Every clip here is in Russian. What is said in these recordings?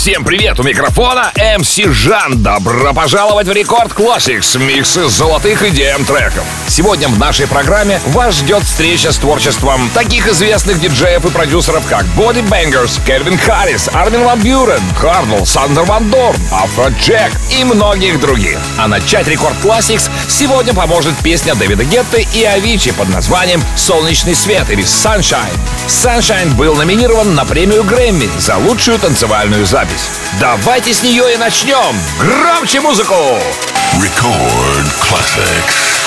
Всем привет! У микрофона MC Жан. Добро пожаловать в Record Classics, микс из золотых EDM треков. Сегодня в нашей программе вас ждет встреча с творчеством таких известных диджеев и продюсеров, как Bodybangers, Кельвин Харрис, Армин Ван Бюрен, Кардл, Сандер Ван Дорн, Афро Джек и многих других. А начать Record Classics сегодня поможет песня Дэвида Гетты и Авичи под названием «Солнечный свет» или «Sunshine». «Sunshine» был номинирован на премию Грэмми за лучшую танцевальную запись. Давайте с нее и начнем! Громче музыку! Record Classics.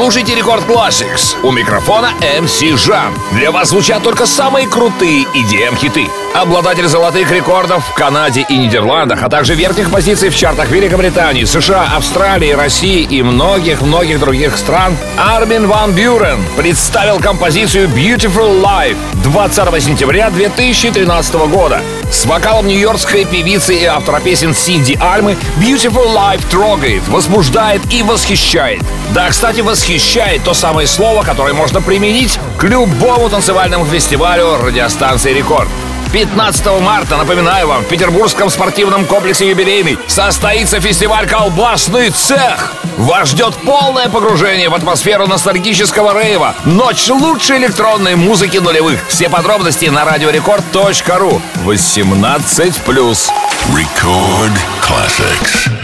Вы слушаете Рекорд Classics. У микрофона MC Жан. Для вас звучат только самые крутые EDM-хиты. Обладатель золотых рекордов в Канаде и Нидерландах, а также верхних позиций в чартах Великобритании, США, Австралии, России и многих-многих других стран, Армин Ван Бюрен представил композицию Beautiful Life 20 сентября 2013 года. С вокалом нью-йоркской певицы и автора песен Синди Альмы Beautiful Life трогает, возбуждает и восхищает. Да, кстати, восхищает то самое слово, которое можно применить к любому танцевальному фестивалю радиостанции «Рекорд». 15 марта, напоминаю вам, в Петербургском спортивном комплексе «Юбилейный» состоится фестиваль «Колбасный цех». Вас ждет полное погружение в атмосферу ностальгического рейва. Ночь лучшей электронной музыки нулевых. Все подробности на радиорекорд.ру. 18+. Record classics.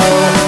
know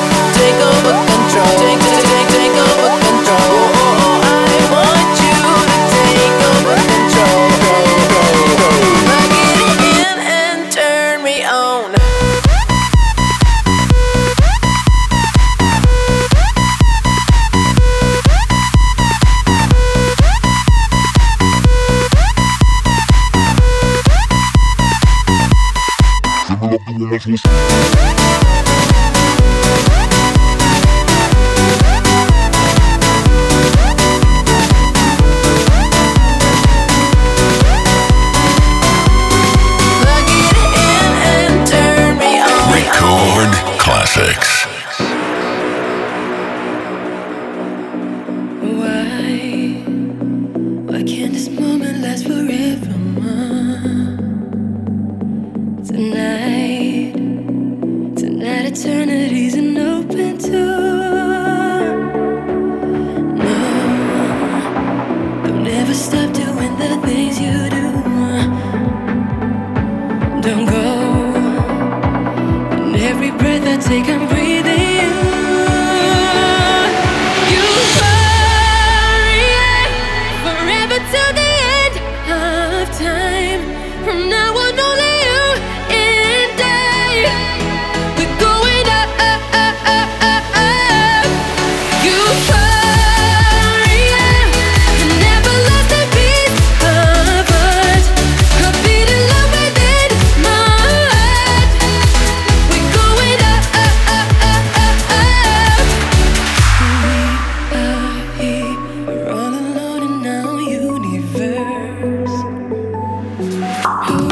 вами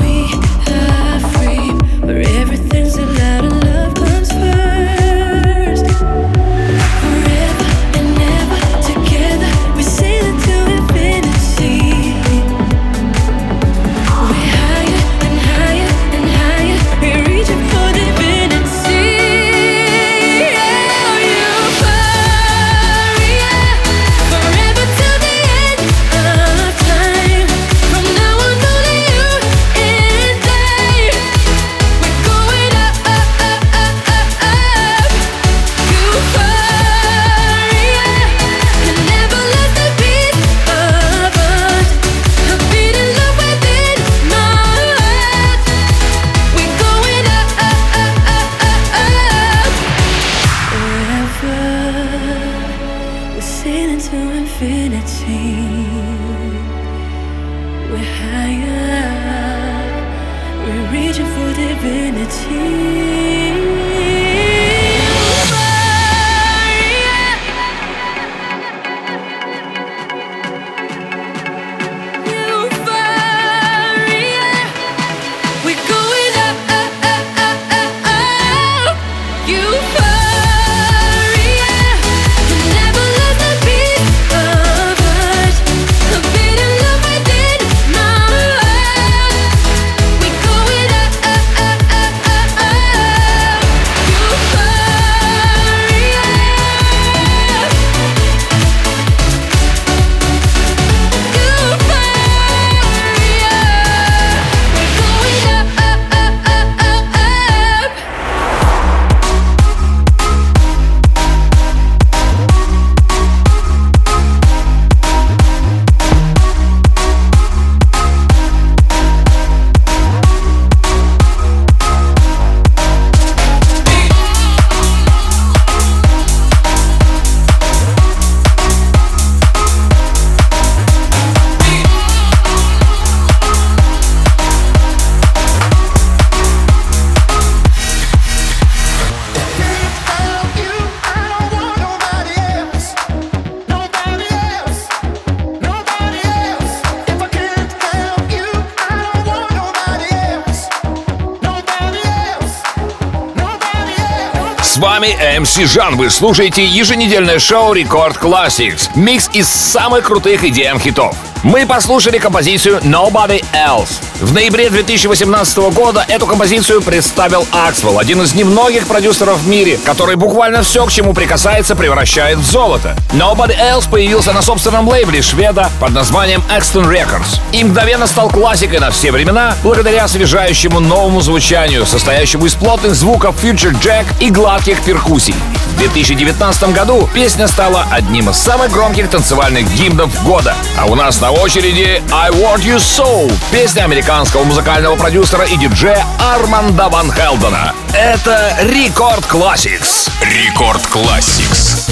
MC Жан. Вы слушаете еженедельное шоу Record Classics. Микс из самых крутых EDM хитов. Мы послушали композицию Nobody Else. В ноябре 2018 года эту композицию представил Аксвелл, один из немногих продюсеров в мире, который буквально все, к чему прикасается, превращает в золото. Nobody Else появился на собственном лейбле шведа под названием Axtone Records и мгновенно стал классикой на все времена благодаря освежающему новому звучанию, состоящему из плотных звуков Future Jack и гладких перкуссий. В 2019 году песня стала одним из самых громких танцевальных гимнов года. А у нас на очереди I Want You So, песня американского музыкального продюсера и диджея Арманда Ван Хелдена. Это Рекорд Classics. Рекорд Classics.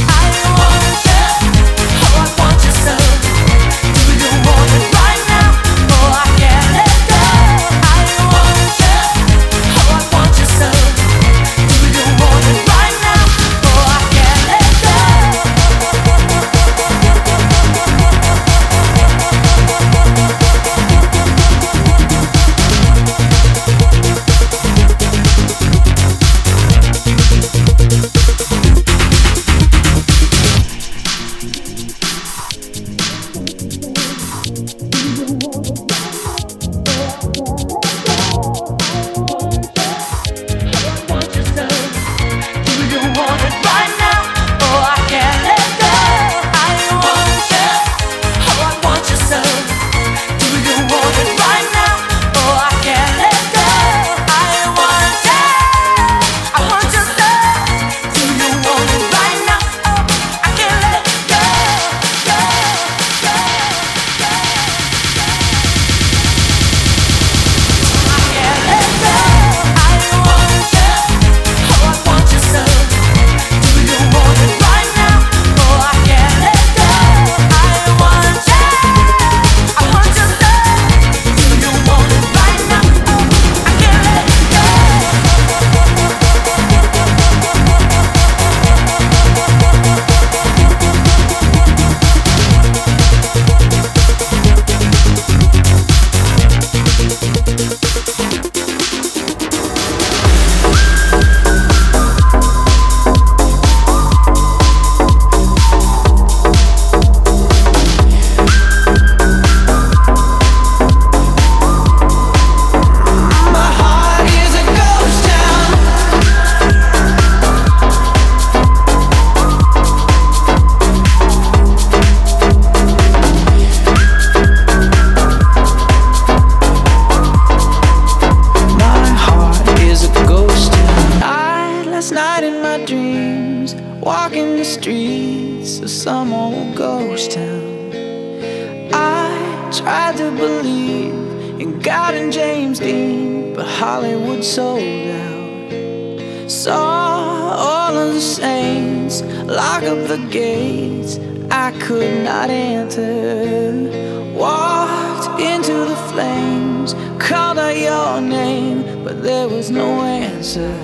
God and James Dean, but Hollywood sold out. Saw all of the saints lock up the gates. I could not enter. Walked into the flames, called out your name, but there was no answer.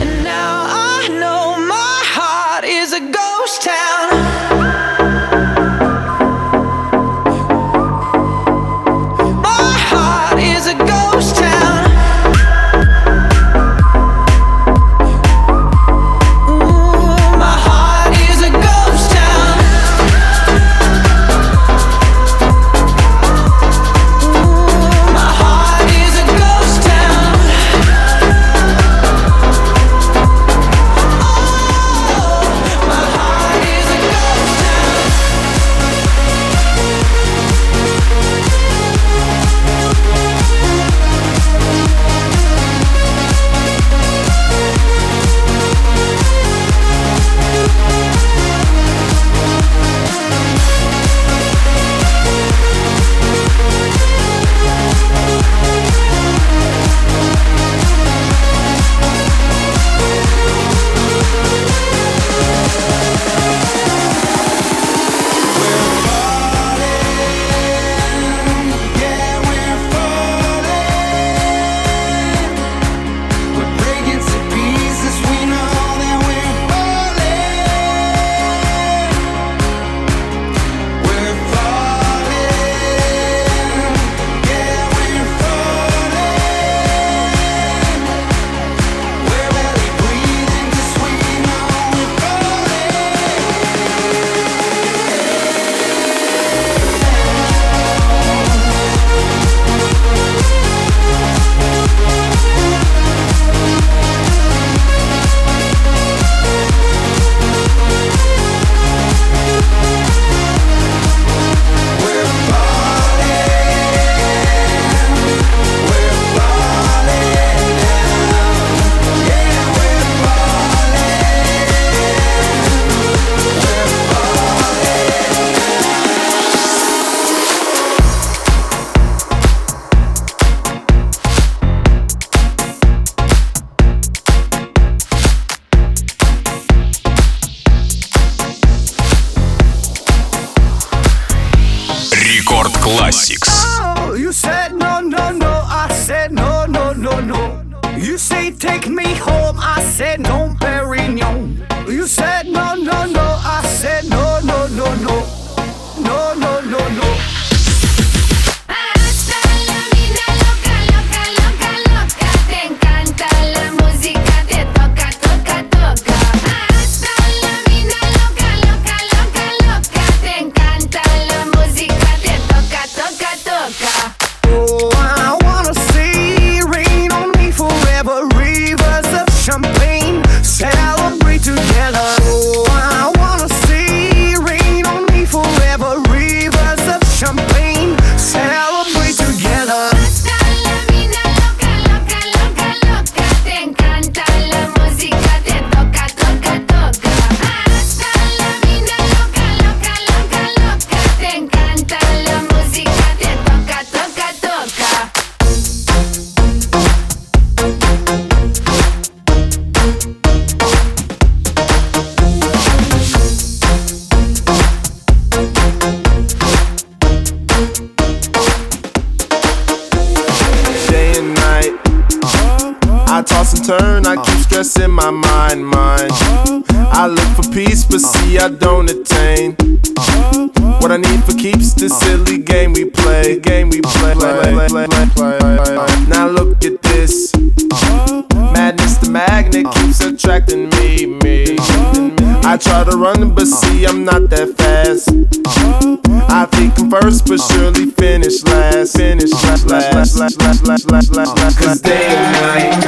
And now I know my heart is a ghost town. Try to run, but uh. see I'm not that fast. I think I'm first, but uh. surely finish last. Finish uh. last, last, last, last, last, last, last, last. Cause day and night,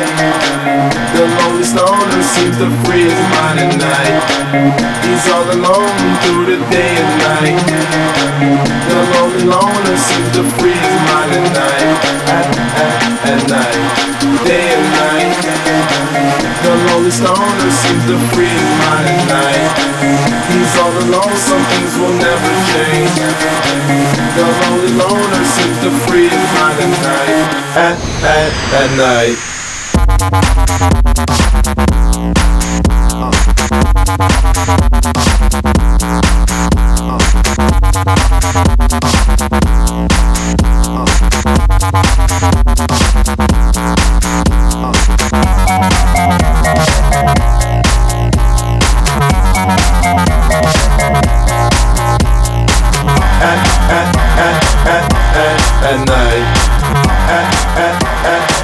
the lonely stoner seems to free his mind at night. He's all alone through the day and night. The lonely loner seems to free his mind at night. At, at, at night, day and night. Lonely stoner seems to free his mind at night. he's all alone, some things will never change. The lonely loner seems to free his mind at night, at, at, at night. At night, at, at, at, at, at,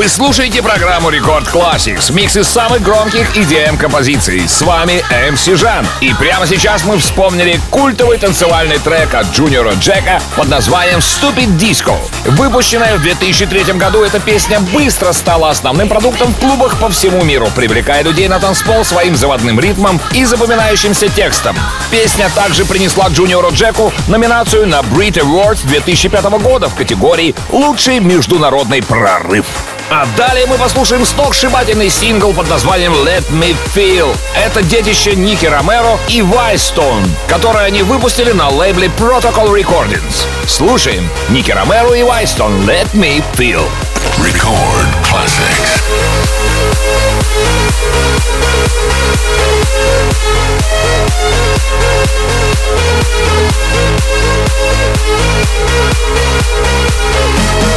Вы слушаете программу Рекорд Classics, микс из самых громких EDM композиций. С вами MC Жан. И прямо сейчас мы вспомнили культовый танцевальный трек от Джуниора Джека под названием Stupid Disco. Выпущенная в 2003 году, эта песня быстро стала основным продуктом в клубах по всему миру, привлекая людей на танцпол своим заводным ритмом и запоминающимся текстом. Песня также принесла Джуниору Джеку номинацию на Brit Awards 2005 года в категории «Лучший международный прорыв». А далее мы послушаем сногсшибательный сингл под названием Let Me Feel. Это детище Ники Ромеро и Вайстон, которое они выпустили на лейбле Protocol Recordings. Слушаем Ники Ромеро и Вайстон Let Me Feel. Record classics. Let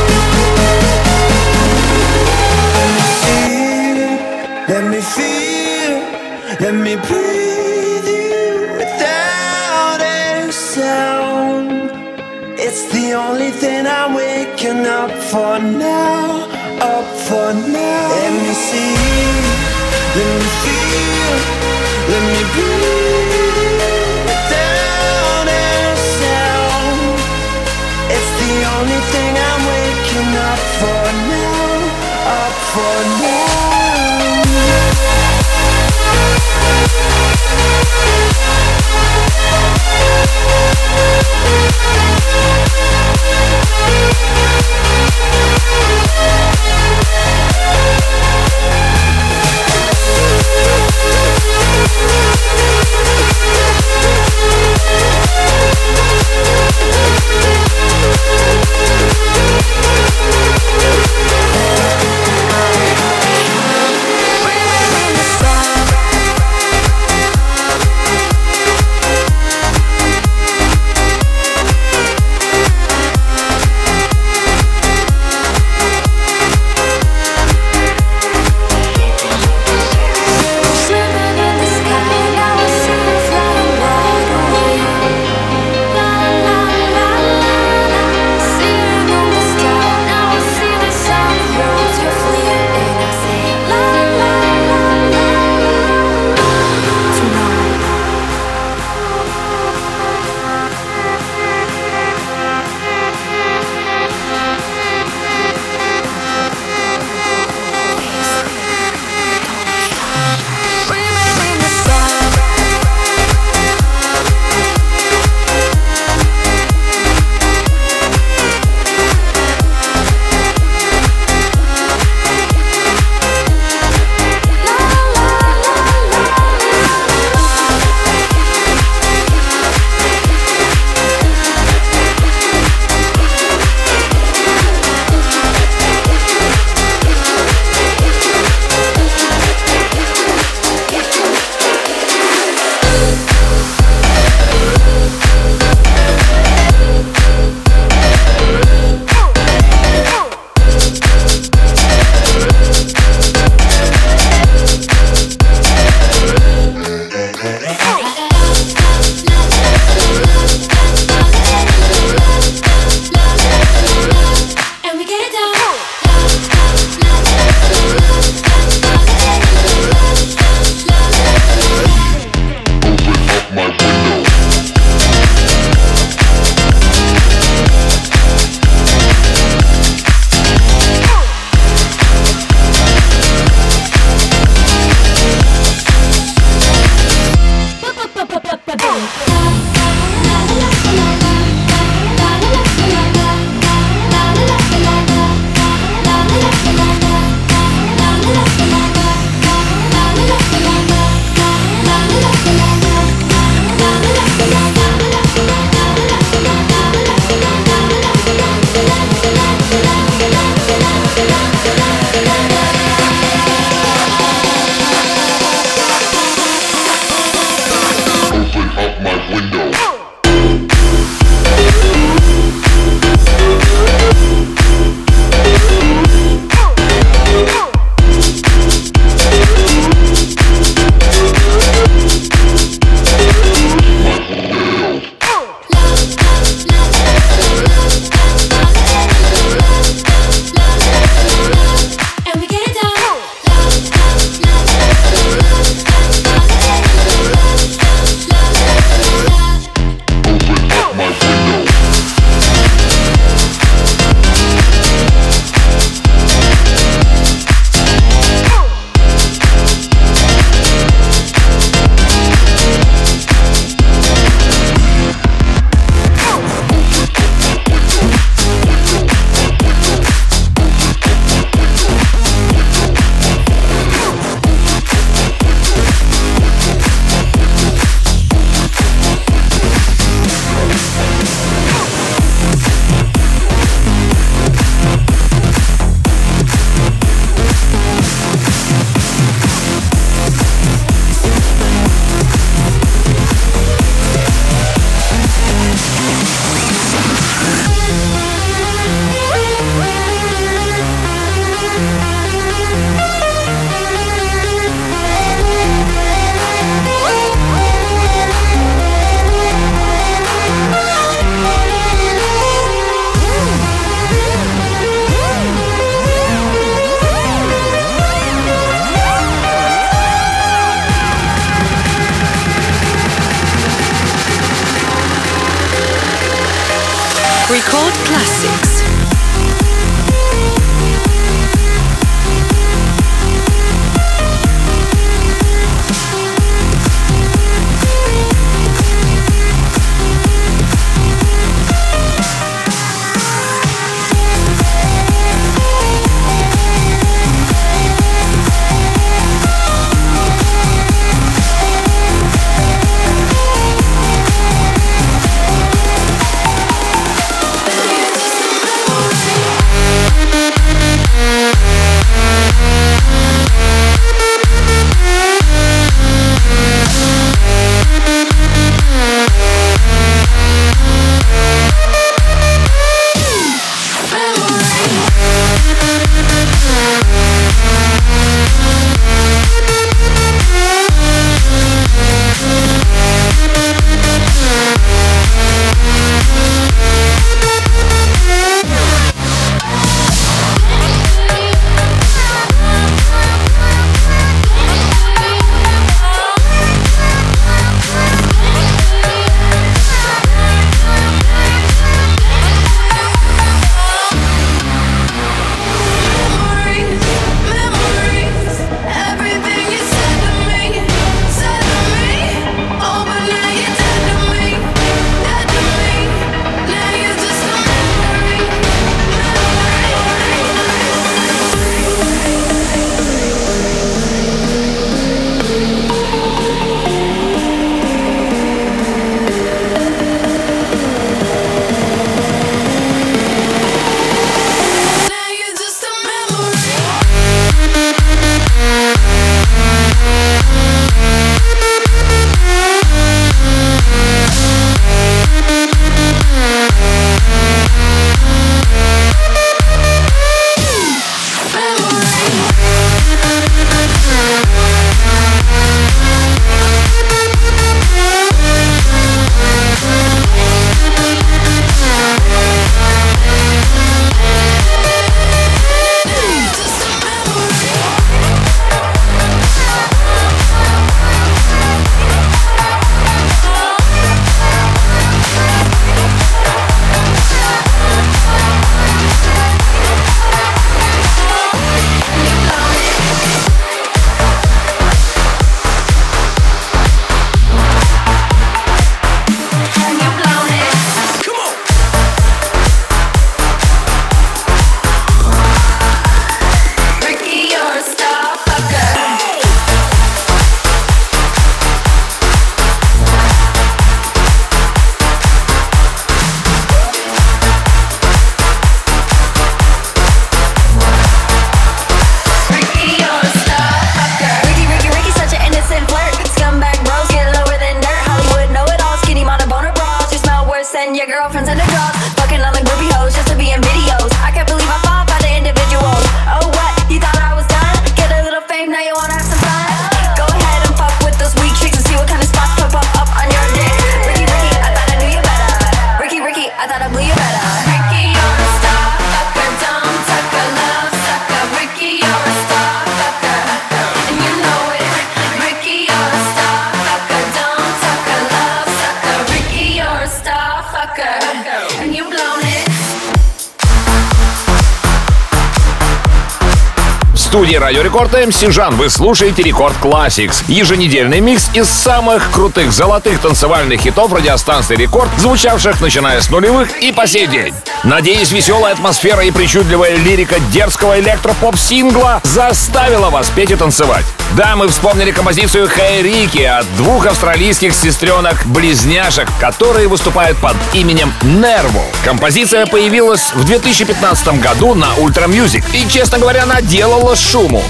Рекорд MC Жан. Вы слушаете Record Classics. Еженедельный микс из самых крутых золотых танцевальных хитов радиостанции Рекорд, звучавших начиная с нулевых и по сей день. Надеюсь, веселая атмосфера и причудливая лирика дерзкого электропоп-сингла заставила вас петь и танцевать. Да, мы вспомнили композицию «Hey Ricky» от двух австралийских сестренок-близняшек, которые выступают под именем NERVO. Композиция появилась в 2015 году на Ultra Music и, честно говоря, наделала шуму.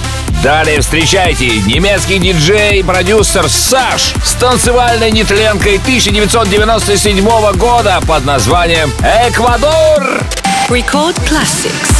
Далее встречайте немецкий диджей и продюсер Саш с танцевальной нетленкой 1997 года под названием «Эквадор». Record Classics.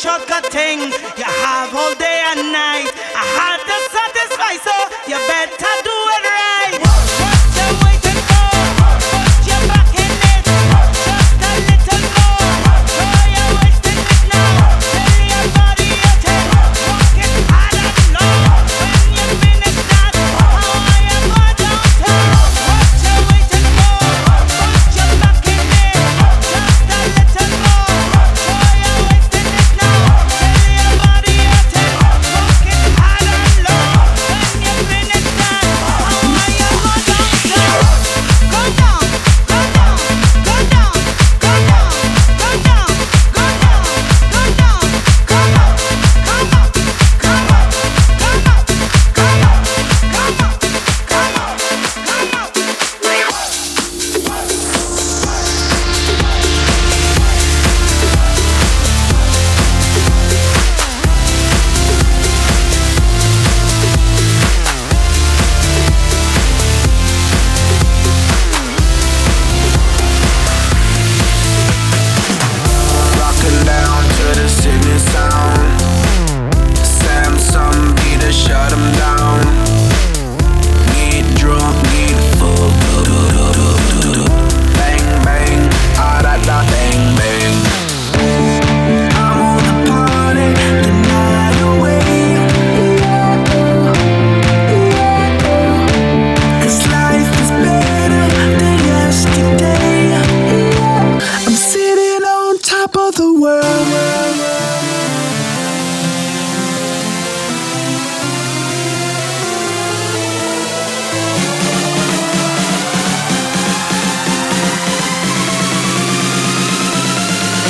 Shortcut thing. You have all day and night. I had to satisfy, so you better do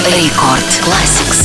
Рекорд Classics.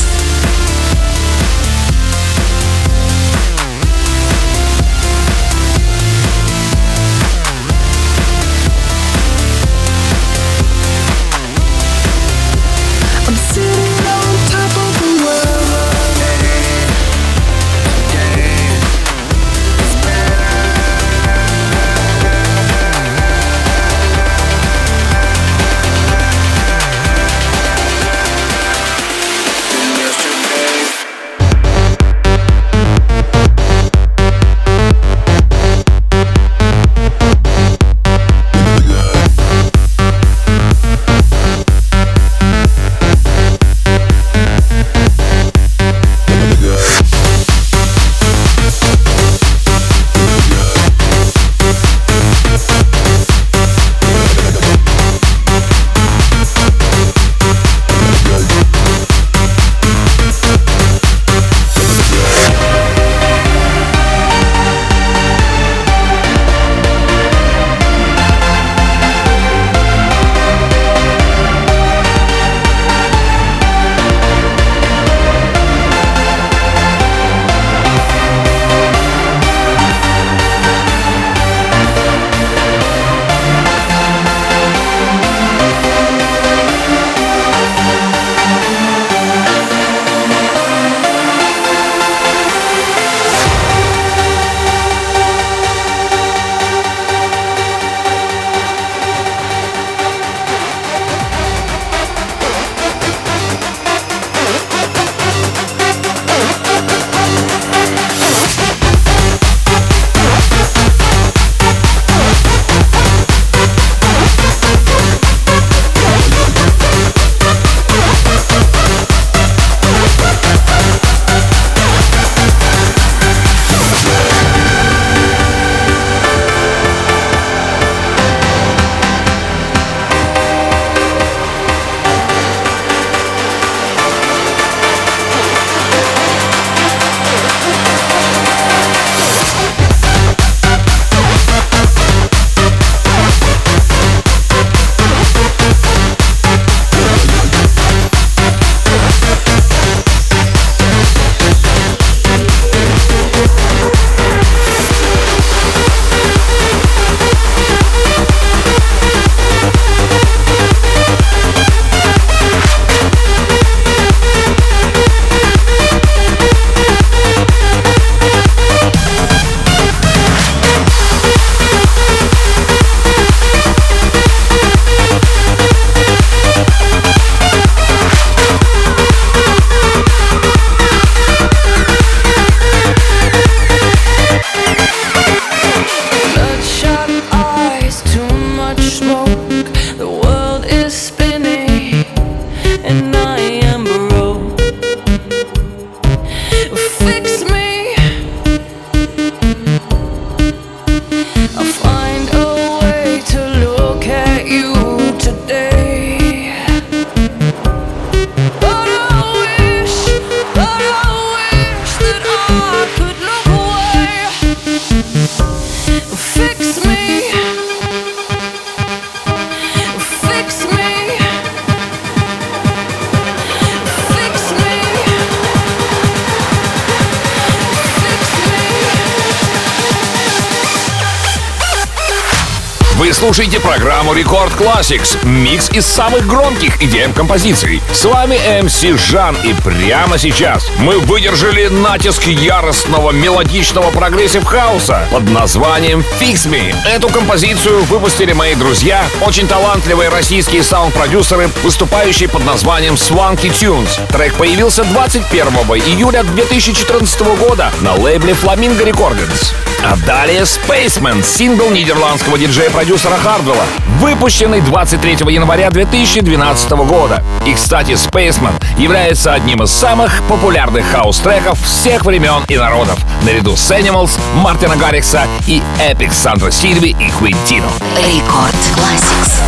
Вы слушаете программу Record Classics. Микс из самых громких EDM композиций. С вами MC Жан, и прямо сейчас мы выдержали натиск яростного мелодичного progressive хауса под названием Fix Me. Эту композицию выпустили мои друзья, очень талантливые российские саунд-продюсеры, выступающие под названием Swanky Tunes. Трек появился 21 июля 2014 года на лейбле Flamingo Recordings. А далее Spaceman, сингл нидерландского диджея-продюсера Хардвелла, выпущенный 23 января 2012 года. И, кстати, Spaceman является одним из самых популярных хаус-треков всех времен и народов, наряду с Animals, Мартина Гаррикса и Epic Сандро Сильвы и Квинтино. Рекорд Classics.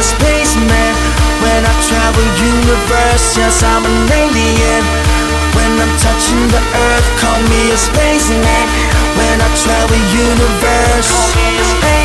a spaceman When I travel universe, yes I'm an alien. When I'm touching the earth, call me a spaceman. When I travel universe, call me a spaceman.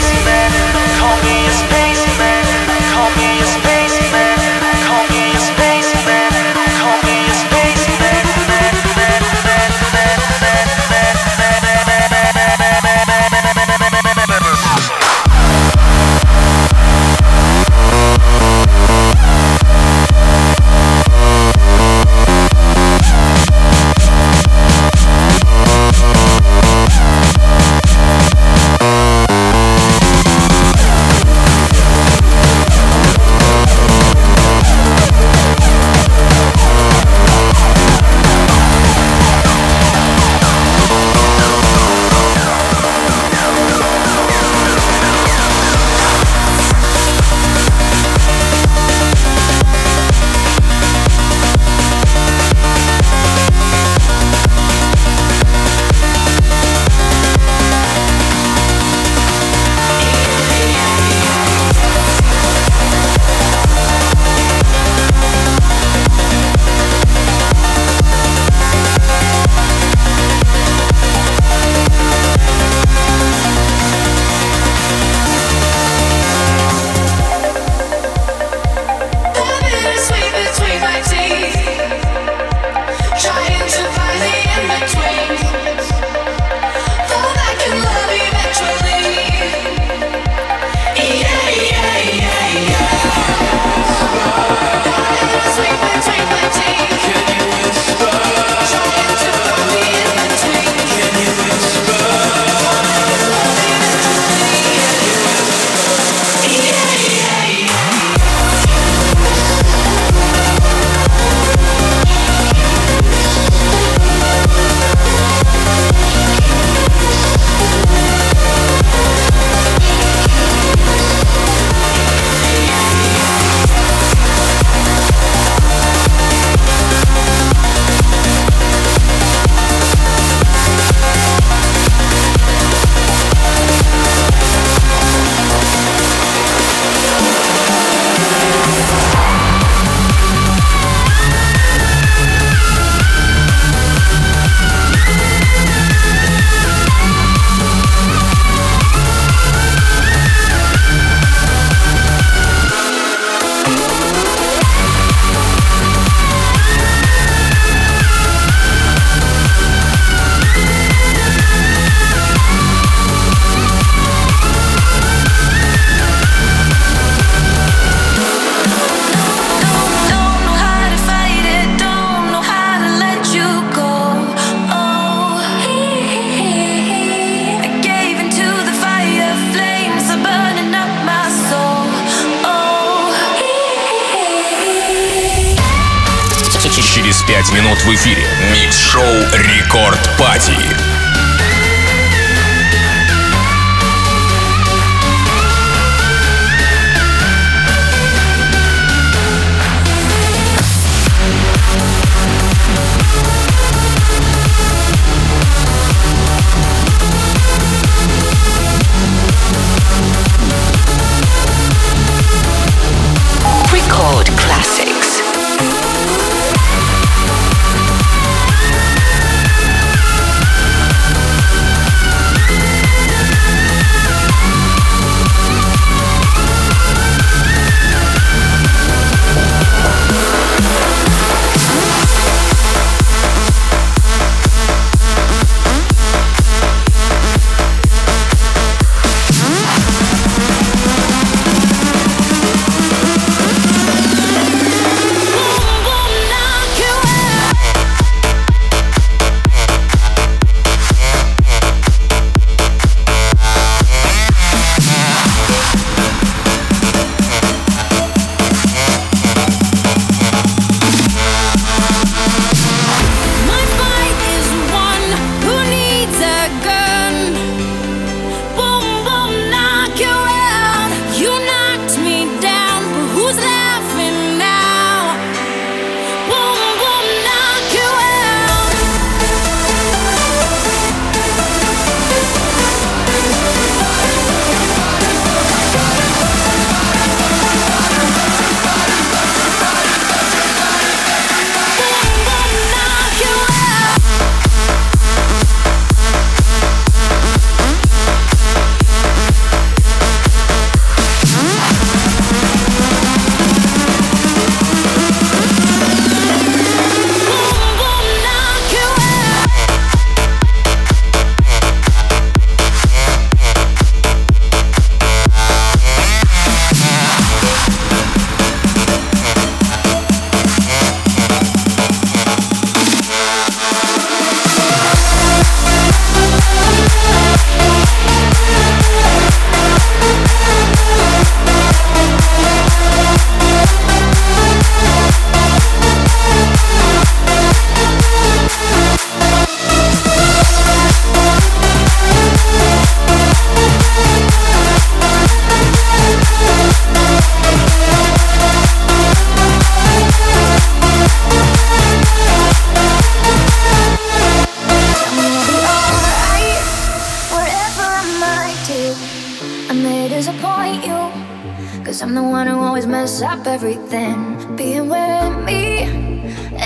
Cause I'm the one who always mess up everything. Being with me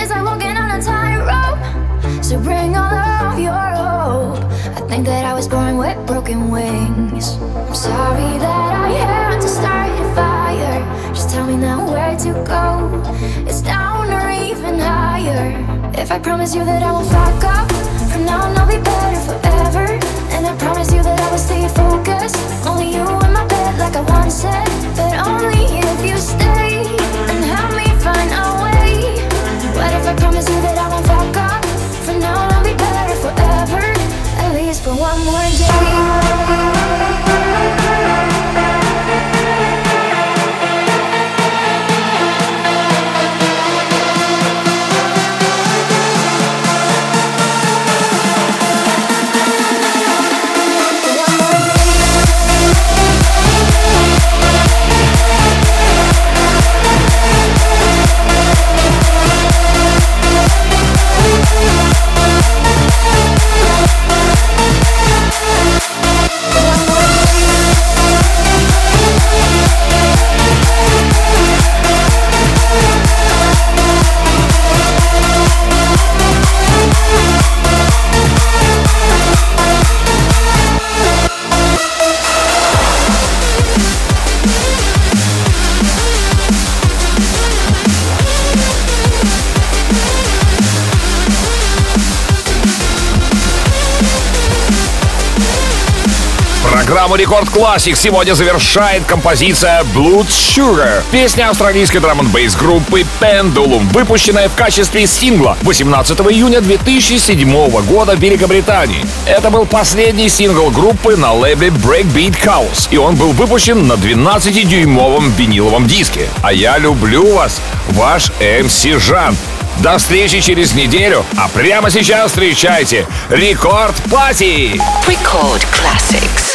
is like walking on a tightrope. So bring all of your hope. I think that I was born with broken wings. I'm sorry that I had to start a fire. Just tell me now where to go. It's down or even higher. If I promise you that I won't fuck up, from now on I'll be better forever. And I promise you that I will stay focused. Only you in my bed, like I once said. But only if you stay and help me find a way. What if I promise you that I won't fuck up? From now I'll be better forever. At least for one more Программу Record Classic сегодня завершает композиция Blood Sugar. Песня австралийской драм н группы Pendulum, выпущенная в качестве сингла 18 июня 2007 года в Великобритании. Это был последний сингл группы на лейбле Breakbeat Chaos, и он был выпущен на 12-дюймовом виниловом диске. А я люблю вас, ваш MC Жан. До встречи через неделю, а прямо сейчас встречайте Record Party! Record classics.